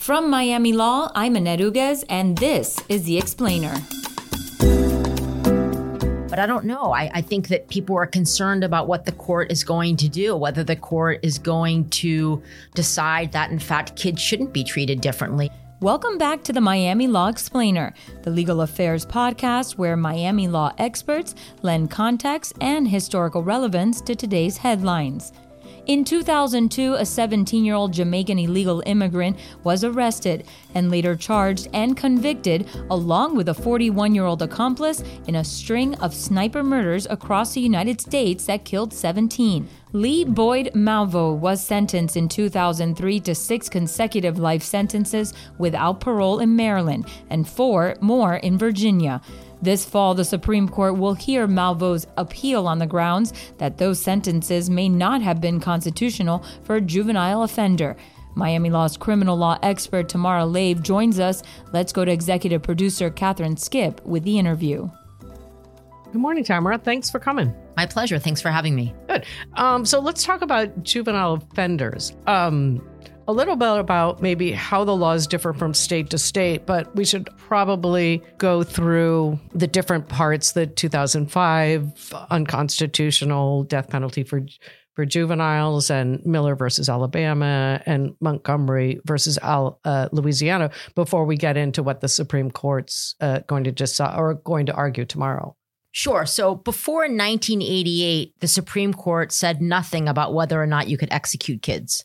From Miami Law, I'm Annette Uguez, and this is The Explainer. But I don't know. I, I, think that people are concerned about what the court is going to do, whether the court is going to decide that, in fact, kids shouldn't be treated differently. Welcome back to the Miami Law Explainer, the legal affairs podcast where Miami law experts lend context and historical relevance to today's headlines. In 2002, a 17 year old Jamaican illegal immigrant was arrested and later charged and convicted, along with a 41 year old accomplice, in a string of sniper murders across the United States that killed 17. Lee Boyd Malvo was sentenced in 2003 to six consecutive life sentences without parole in Maryland and four more in Virginia. This fall, the Supreme Court will hear Malvo's appeal on the grounds that those sentences may not have been constitutional for a juvenile offender. Miami Law's criminal law expert Tamara Lave joins us. Let's go to executive producer Catharine Skipp with the interview. Good morning, Tamara. Thanks for coming. My pleasure. Thanks for having me. Good. Um, so let's talk about juvenile offenders. Um, a little bit about maybe how the laws differ from state to state, but we should probably go through the different parts the 2005 unconstitutional death penalty for for juveniles and Miller versus Alabama and Montgomery versus Al, uh, Louisiana before we get into what the Supreme Court's uh, going to decide or going to argue tomorrow. Sure. So before 1988, the Supreme Court said nothing about whether or not you could execute kids.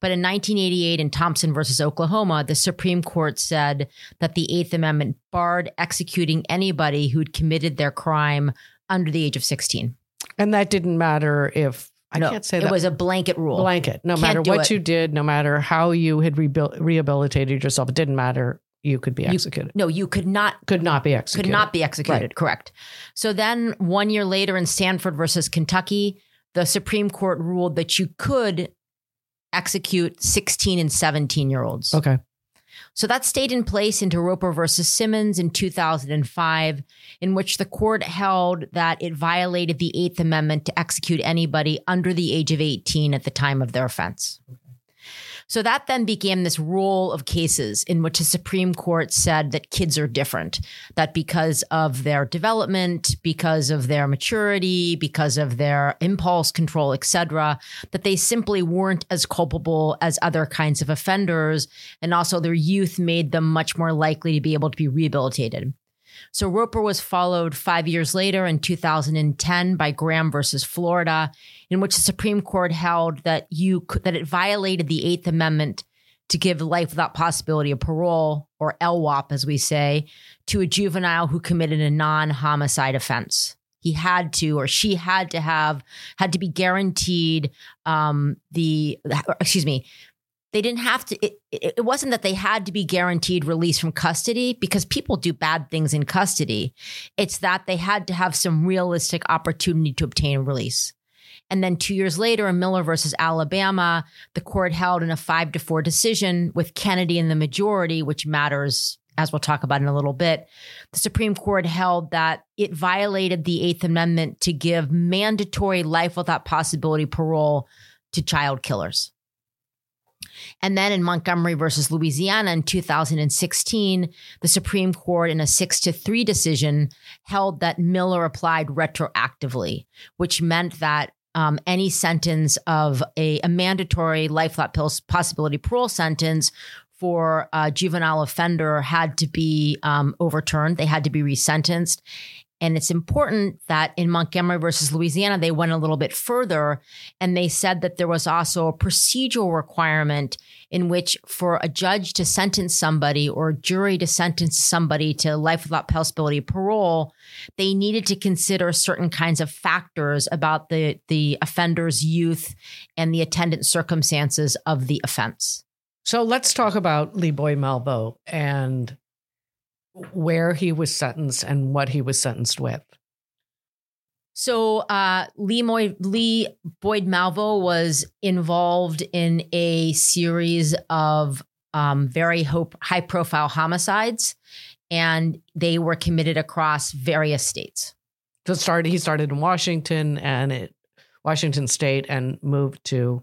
But in 1988, in Thompson versus Oklahoma, the Supreme Court said that the Eighth Amendment barred executing anybody who'd committed their crime under the age of 16. And that didn't matter if I no, can't say that. It was a blanket rule. Blanket. No Can't matter what it. you did, no matter how you had rehabil- rehabilitated yourself, it didn't matter. You could be executed. You, no, you could not. Could not be executed. Could not be executed. Right. Correct. So then, one year later, in Stanford versus Kentucky, the Supreme Court ruled that you could execute 16 and 17 year olds. Okay. So that stayed in place into Roper versus Simmons in 2005, in which the court held that it violated the Eighth Amendment to execute anybody under the age of 18 at the time of their offense. So that then became this roll of cases in which the Supreme Court said that kids are different, that because of their development, because of their maturity, because of their impulse control, etc., that they simply weren't as culpable as other kinds of offenders, and also their youth made them much more likely to be able to be rehabilitated. So Roper was followed five years later in 2010 by Graham versus Florida, in which the Supreme Court held that you that it violated the Eighth Amendment to give life without possibility of parole, or LWOP as we say, to a juvenile who committed a non-homicide offense. He had to, or she had to have, had to be guaranteed um, the, excuse me, they didn't have to it, it, wasn't that they had to be guaranteed release from custody because people do bad things in custody it's that they had to have some realistic opportunity to obtain release and then two years later in miller versus alabama the court held in a five to four decision with kennedy in the majority which matters as we'll talk about in a little bit, the Supreme Court held that it violated the Eighth Amendment to give mandatory life without possibility parole to child killers. And then in Montgomery versus Louisiana in 2016, the Supreme Court, in a six to three decision, held that Miller applied retroactively, which meant that um, any sentence of a, a mandatory life without possibility parole sentence for a juvenile offender had to be um, overturned. They had to be resentenced. And it's important that in Montgomery versus Louisiana, they went a little bit further and they said that there was also a procedural requirement in which for a judge to sentence somebody or a jury to sentence somebody to life without possibility of parole, they needed to consider certain kinds of factors about the, the offender's youth and the attendant circumstances of the offense. So let's talk about Lee Boyd Malvo and where he was sentenced and what he was sentenced with. So uh, Lee, Moy- Lee Boyd Malvo was involved in a series of um, very hope, high profile homicides, and they were committed across various states. So started he started in Washington and it Washington State and moved to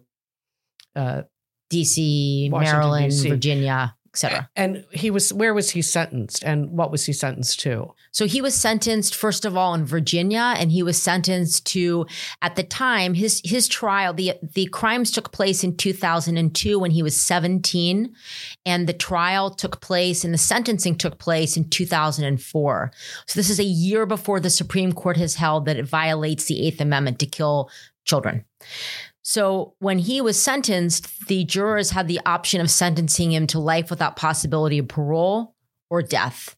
uh, DC, Washington, Maryland, DC. Virginia. Etc. And he was where was he sentenced and what was he sentenced to? So he was sentenced first of all in Virginia and he was sentenced to at the time his his trial the the crimes took place in 2002 when he was 17 and the trial took place and the sentencing took place in 2004. So this is a year before the Supreme Court has held that it violates the 8th amendment to kill children. So when he was sentenced, the jurors had the option of sentencing him to life without possibility of parole or death.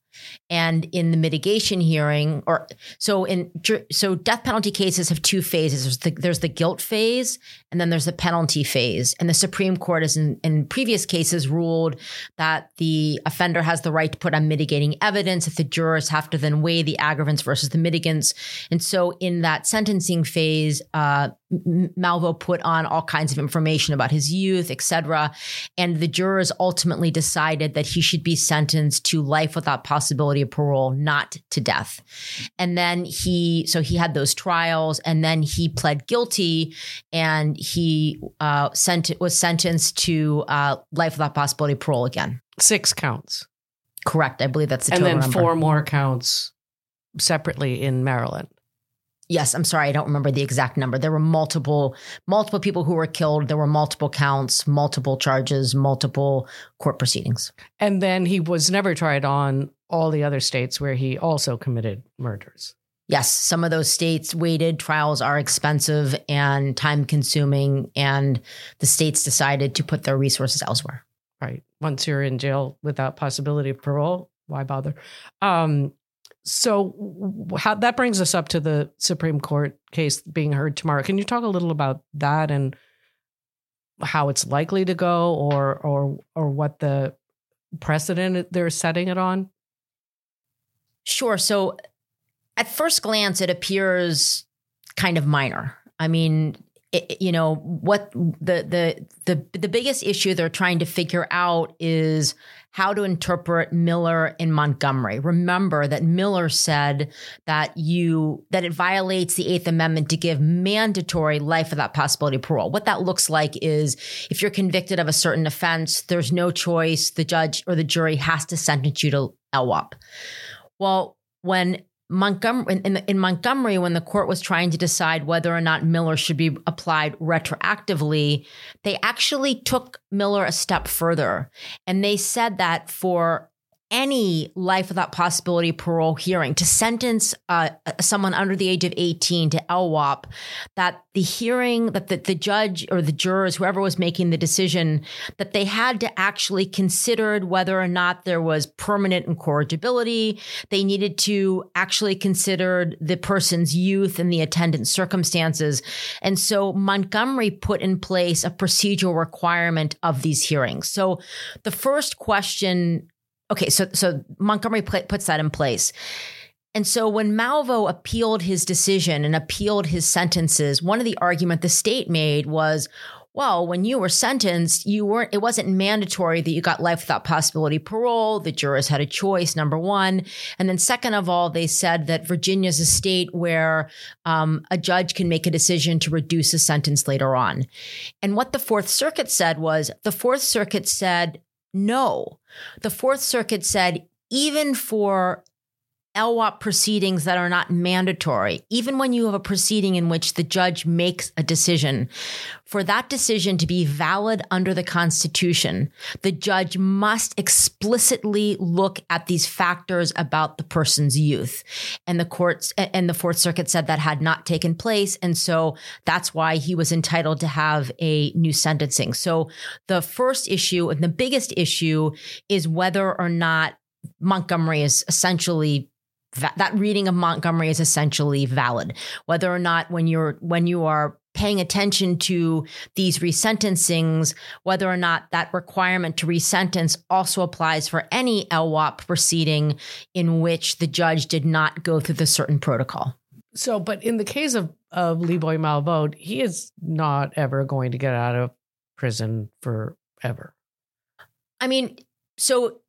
And in the mitigation hearing, or so in so death penalty cases have two phases. There's the, there's the guilt phase, and then there's the penalty phase. And the Supreme Court has in, in previous cases ruled that the offender has the right to put on mitigating evidence if the jurors have to then weigh the aggravants versus the mitigants. And so in that sentencing phase, uh, Malvo put on all kinds of information about his youth, etc. And the jurors ultimately decided that he should be sentenced to life without possibility of parole, not to death. And then he, so he had those trials, and then he pled guilty, and he uh, sent was sentenced to uh, life without possibility of parole again. Six counts. Correct. I believe that's the and then number. four more counts separately in Maryland. Yes, I'm sorry, I don't remember the exact number. There were multiple multiple people who were killed. There were multiple counts, multiple charges, multiple court proceedings. And then he was never tried on all the other states where he also committed murders. Yes, some of those states waited. Trials are expensive and time consuming, and the states decided to put their resources elsewhere. Right. Once you're in jail without possibility of parole, why bother? Um, so how, that brings us up to the Supreme Court case being heard tomorrow. Can you talk a little about that and how it's likely to go, or or or what the precedent they're setting it on? Sure. So at first glance, it appears kind of minor. I mean, you know what the the the the biggest issue they're trying to figure out is how to interpret Miller in Montgomery. Remember that Miller said that you that it violates the 8th amendment to give mandatory life without possibility of parole. What that looks like is if you're convicted of a certain offense, there's no choice, the judge or the jury has to sentence you to LWOP. Well, when Montgomery in, in, Montgomery, when the court was trying to decide whether or not Miller should be applied retroactively, they actually took Miller a step further, and they said that for any life without possibility parole hearing to sentence uh, someone under the age of 18 to LWOP, that the hearing, that the, the judge or the jurors, whoever was making the decision, that they had to actually consider whether or not there was permanent incorrigibility. They needed to actually consider the person's youth and the attendant circumstances. And so Montgomery put in place a procedural requirement of these hearings. So the first question Okay, so so Montgomery puts that in place. And so when Malvo appealed his decision and appealed his sentences, one of the argument the state made was, well, when you were sentenced, you weren't, it wasn't mandatory that you got life without possibility parole. The jurors had a choice, number one. And then second of all, they said that Virginia's a state where um, a judge can make a decision to reduce a sentence later on. And what the Fourth Circuit said was the Fourth Circuit said, no. The Fourth Circuit said even for LWOP proceedings that are not mandatory, even when you have a proceeding in which the judge makes a decision, for that decision to be valid under the Constitution, the judge must explicitly look at these factors about the person's youth. And the courts and the Fourth Circuit said that had not taken place. And so that's why he was entitled to have a new sentencing. So the first issue and the biggest issue is whether or not Montgomery is essentially that reading of Montgomery is essentially valid. Whether or not when you're when you are paying attention to these resentencings, whether or not that requirement to resentence also applies for any LWOP proceeding in which the judge did not go through the certain protocol. So, but in the case of, of Lee Boyd Malvo, he is not ever going to get out of prison forever. I mean, so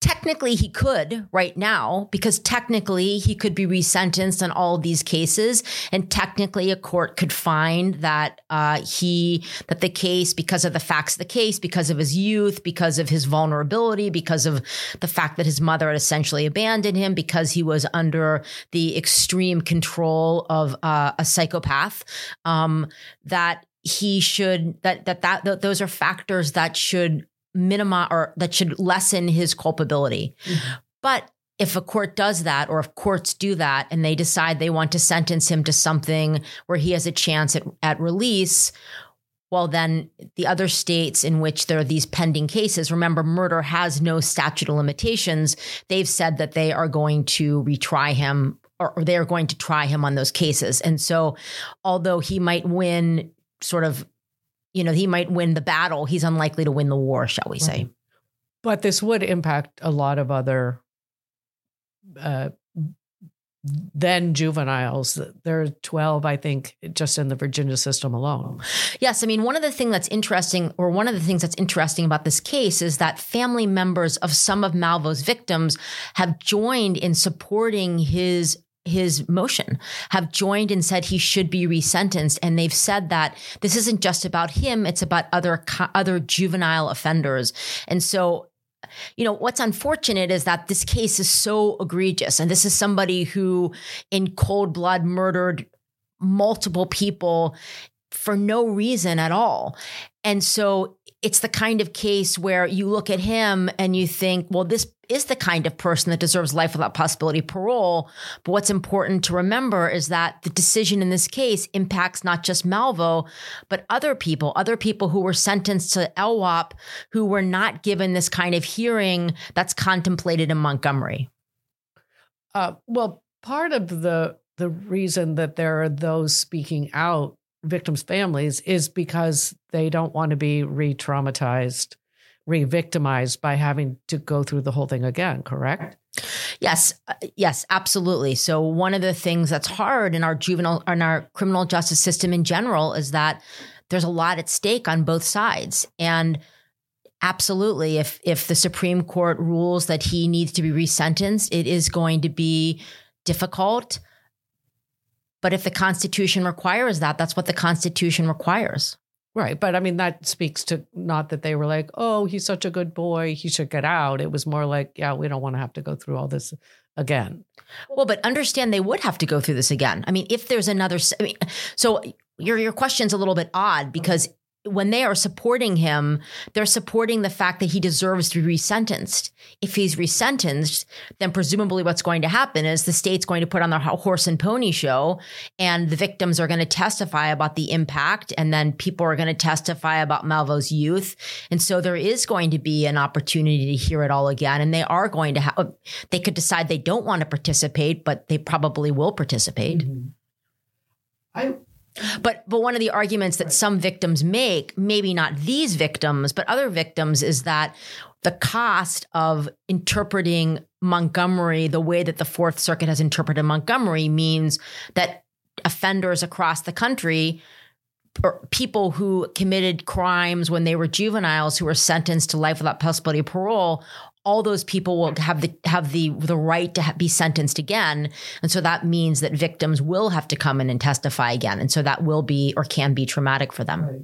technically he could right now because technically he could be resentenced on all of these cases and technically a court could find that uh, he that the case because of the facts of the case because of his youth because of his vulnerability because of the fact that his mother had essentially abandoned him because he was under the extreme control of uh, a psychopath. Um, that he should that that that th- those are factors that should minimize or that should lessen his culpability. Mm-hmm. But if a court does that, or if courts do that, and they decide they want to sentence him to something where he has a chance at, at release, well, then the other states in which there are these pending cases, remember, murder has no statute of limitations. They've said that they are going to retry him or, or they are going to try him on those cases. And so, although he might win sort of you know, he might win the battle. He's unlikely to win the war, shall we say. But this would impact a lot of other uh, then juveniles. There are 12, I think, just in the Virginia system alone. Yes. I mean, one of the things that's interesting, or one of the things that's interesting about this case is that family members of some of Malvo's victims have joined in supporting his his motion have joined and said he should be resentenced. And they've said that this isn't just about him it's about other other juvenile offenders. And so you know what's unfortunate is that this case is so egregious. And this is somebody who in cold blood murdered multiple people for no reason at all. And so it's the kind of case where you look at him and you think, well, this is the kind of person that deserves life without possibility of parole. But what's important to remember is that the decision in this case impacts not just Malvo, but other people, other people who were sentenced to LWOP who were not given this kind of hearing that's contemplated in Montgomery. Uh, well, part of the the reason that there are those speaking out victims' families is because they don't want to be re traumatized, re victimized by having to go through the whole thing again, correct? Yes, uh, yes, absolutely. So one of the things that's hard in our juvenile in our criminal justice system in general is that there's a lot at stake on both sides. And absolutely, if if the Supreme Court rules that he needs to be resentenced, it is going to be difficult. But if the Constitution requires that, that's what the Constitution requires. Right. But I mean, that speaks to not that they were like, oh, he's such a good boy. He should get out. It was more like, yeah, we don't want to have to go through all this again. Well, but understand they would have to go through this again. I mean, if there's another, I mean, so your, your question's a little bit odd because when they are supporting him, they're supporting the fact that he deserves to be resentenced. If he's resentenced, then presumably what's going to happen is the state's going to put on their horse and pony show and the victims are going to testify about the impact and then people are going to testify about Malvo's youth. And so there is going to be an opportunity to hear it all again. And they are going to have, they could decide they don't want to participate, but they probably will participate. Mm-hmm. I, but but one of the arguments that some victims make, maybe not these victims, but other victims, is that the cost of interpreting Montgomery the way that the Fourth Circuit has interpreted Montgomery means that offenders across the country or people who committed crimes when they were juveniles who were sentenced to life without possibility of parole all those people will have the have the the right to ha- be sentenced again. And so that means that victims will have to come in and testify again. And so that will be or can be traumatic for them. Right.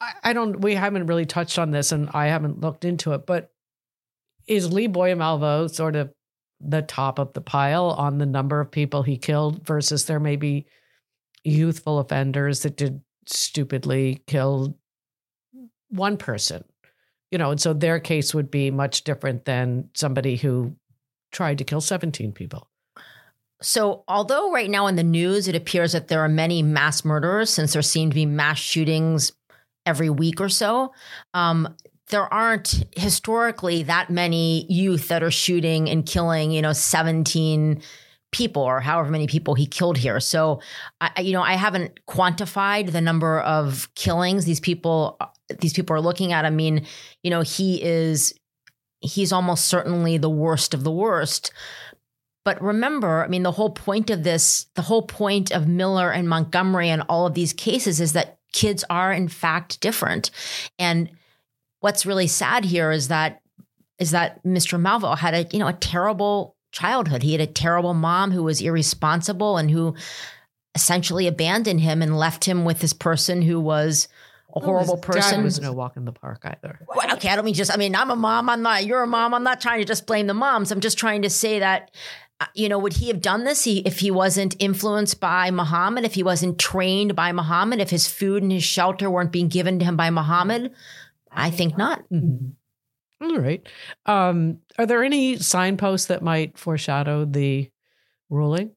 I, I don't we haven't really touched on this and i haven't looked into it but is lee boy malvo sort of the top of the pile on the number of people he killed versus there may be youthful offenders that did stupidly kill one person you know, and so their case would be much different than somebody who tried to kill 17 people. So, although right now in the news it appears that there are many mass murderers, since there seem to be mass shootings every week or so, um, there aren't historically that many youth that are shooting and killing, you know, 17 people or however many people he killed here. So, I, you know, I haven't quantified the number of killings these people these people are looking at. I mean, you know, he is he's almost certainly the worst of the worst. But remember, I mean, the whole point of this, the whole point of Miller and Montgomery and all of these cases is that kids are in fact different. And what's really sad here is that is that Mr. Malvo had a, you know, a terrible childhood. He had a terrible mom who was irresponsible and who essentially abandoned him and left him with this person who was a horrible Well, his person. Dad was no walk in the park either. Well, okay, I don't mean just. I mean, I'm a mom. I'm not. You're a mom. I'm not trying to just blame the moms. I'm just trying to say that, uh, you know, would he have done this he, if he wasn't influenced by Muhammad? If he wasn't trained by Muhammad? If his food and his shelter weren't being given to him by Muhammad? I think not. All right. Um, are there any signposts that might foreshadow the ruling?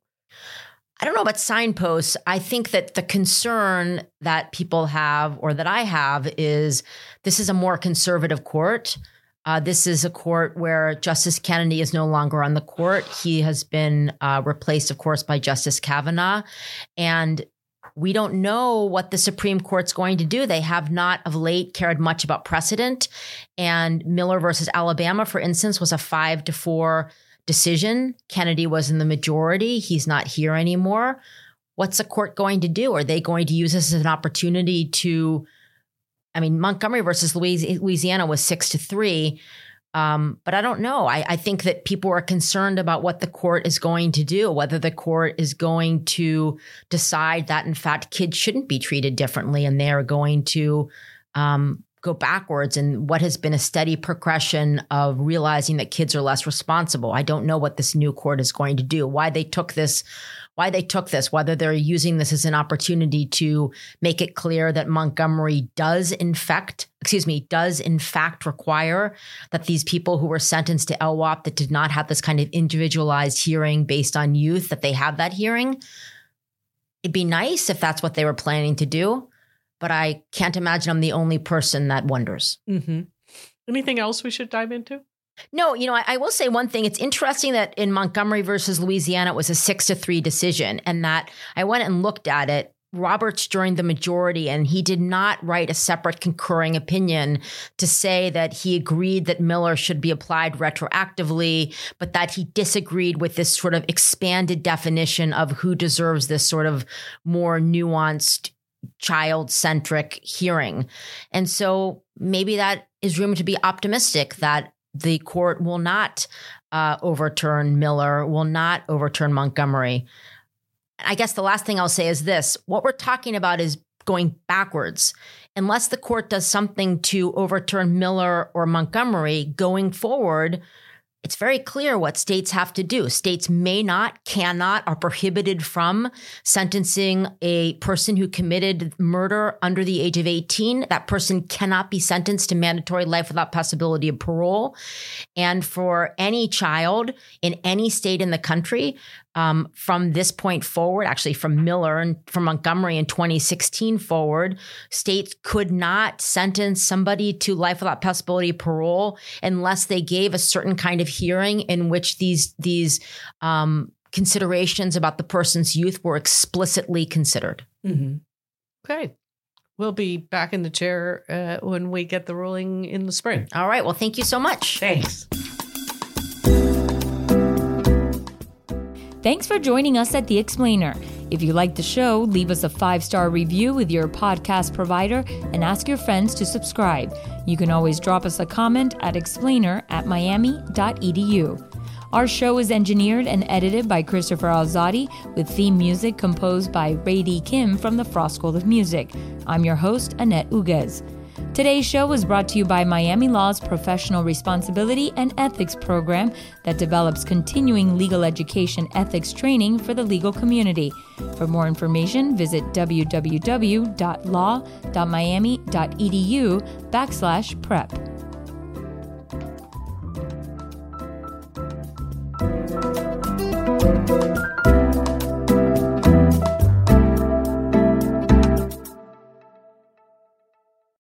I don't know about signposts. I think that the concern that people have, or that I have, is this is a more conservative court. Uh, this is a court where Justice Kennedy is no longer on the court. He has been uh, replaced, of course, by Justice Kavanaugh. And we don't know what the Supreme Court's going to do. They have not of late cared much about precedent. And Miller versus Alabama, for instance, was a five to four decision. Kennedy was in the majority. He's not here anymore. What's the court going to do? Are they going to use this as an opportunity to? I mean, Montgomery versus Louisiana was six to three. Um, but I don't know. I, I think that people are concerned about what the court is going to do, whether the court is going to decide that, in fact, kids shouldn't be treated differently and they are going to um, go backwards in what has been a steady progression of realizing that kids are less responsible. I don't know what this new court is going to do, why they took this why they took this, whether they're using this as an opportunity to make it clear that Montgomery does in fact, excuse me, does in fact require that these people who were sentenced to LWOP that did not have this kind of individualized hearing based on youth, that they have that hearing. It'd be nice if that's what they were planning to do, but I can't imagine I'm the only person that wonders. Mm-hmm. Anything else we should dive into? No, you know, I, I, will say one thing. It's interesting that in Montgomery versus Louisiana, it was a six to three decision, and that I went and looked at it. Roberts joined the majority, and he did not write a separate concurring opinion to say that he agreed that Miller should be applied retroactively, but that he disagreed with this sort of expanded definition of who deserves this sort of more nuanced child centric hearing. And so maybe that is room to be optimistic that the court will not uh, overturn Miller, will not overturn Montgomery. I guess the last thing I'll say is this what we're talking about is going backwards. Unless the court does something to overturn Miller or Montgomery going forward, it's very clear what states have to do. States may not, cannot, are prohibited from sentencing a person who committed murder under the age of 18. That person cannot be sentenced to mandatory life without possibility of parole. And for any child in any state in the country, um, from this point forward, actually from Miller and from Montgomery in 2016 forward, states could not sentence somebody to life without possibility of parole unless they gave a certain kind of hearing in which these these um, considerations about the person's youth were explicitly considered. Mm-hmm. Okay. We'll be back in the chair uh, when we get the ruling in the spring. All right. Well, thank you so much. Thanks. Thanks for joining us at The Explainer. If you like the show, leave us a five star review with your podcast provider and ask your friends to subscribe. You can always drop us a comment at explainer at miami.edu. Our show is engineered and edited by Christopher Alzadi with theme music composed by Brady Kim from the Frost School of Music. I'm your host, Annette Uguez. Today's show was brought to you by Miami Law's Professional Responsibility and Ethics program that develops continuing legal education ethics training for the legal community. For more information, visit www.law.miami.edu backslash prep.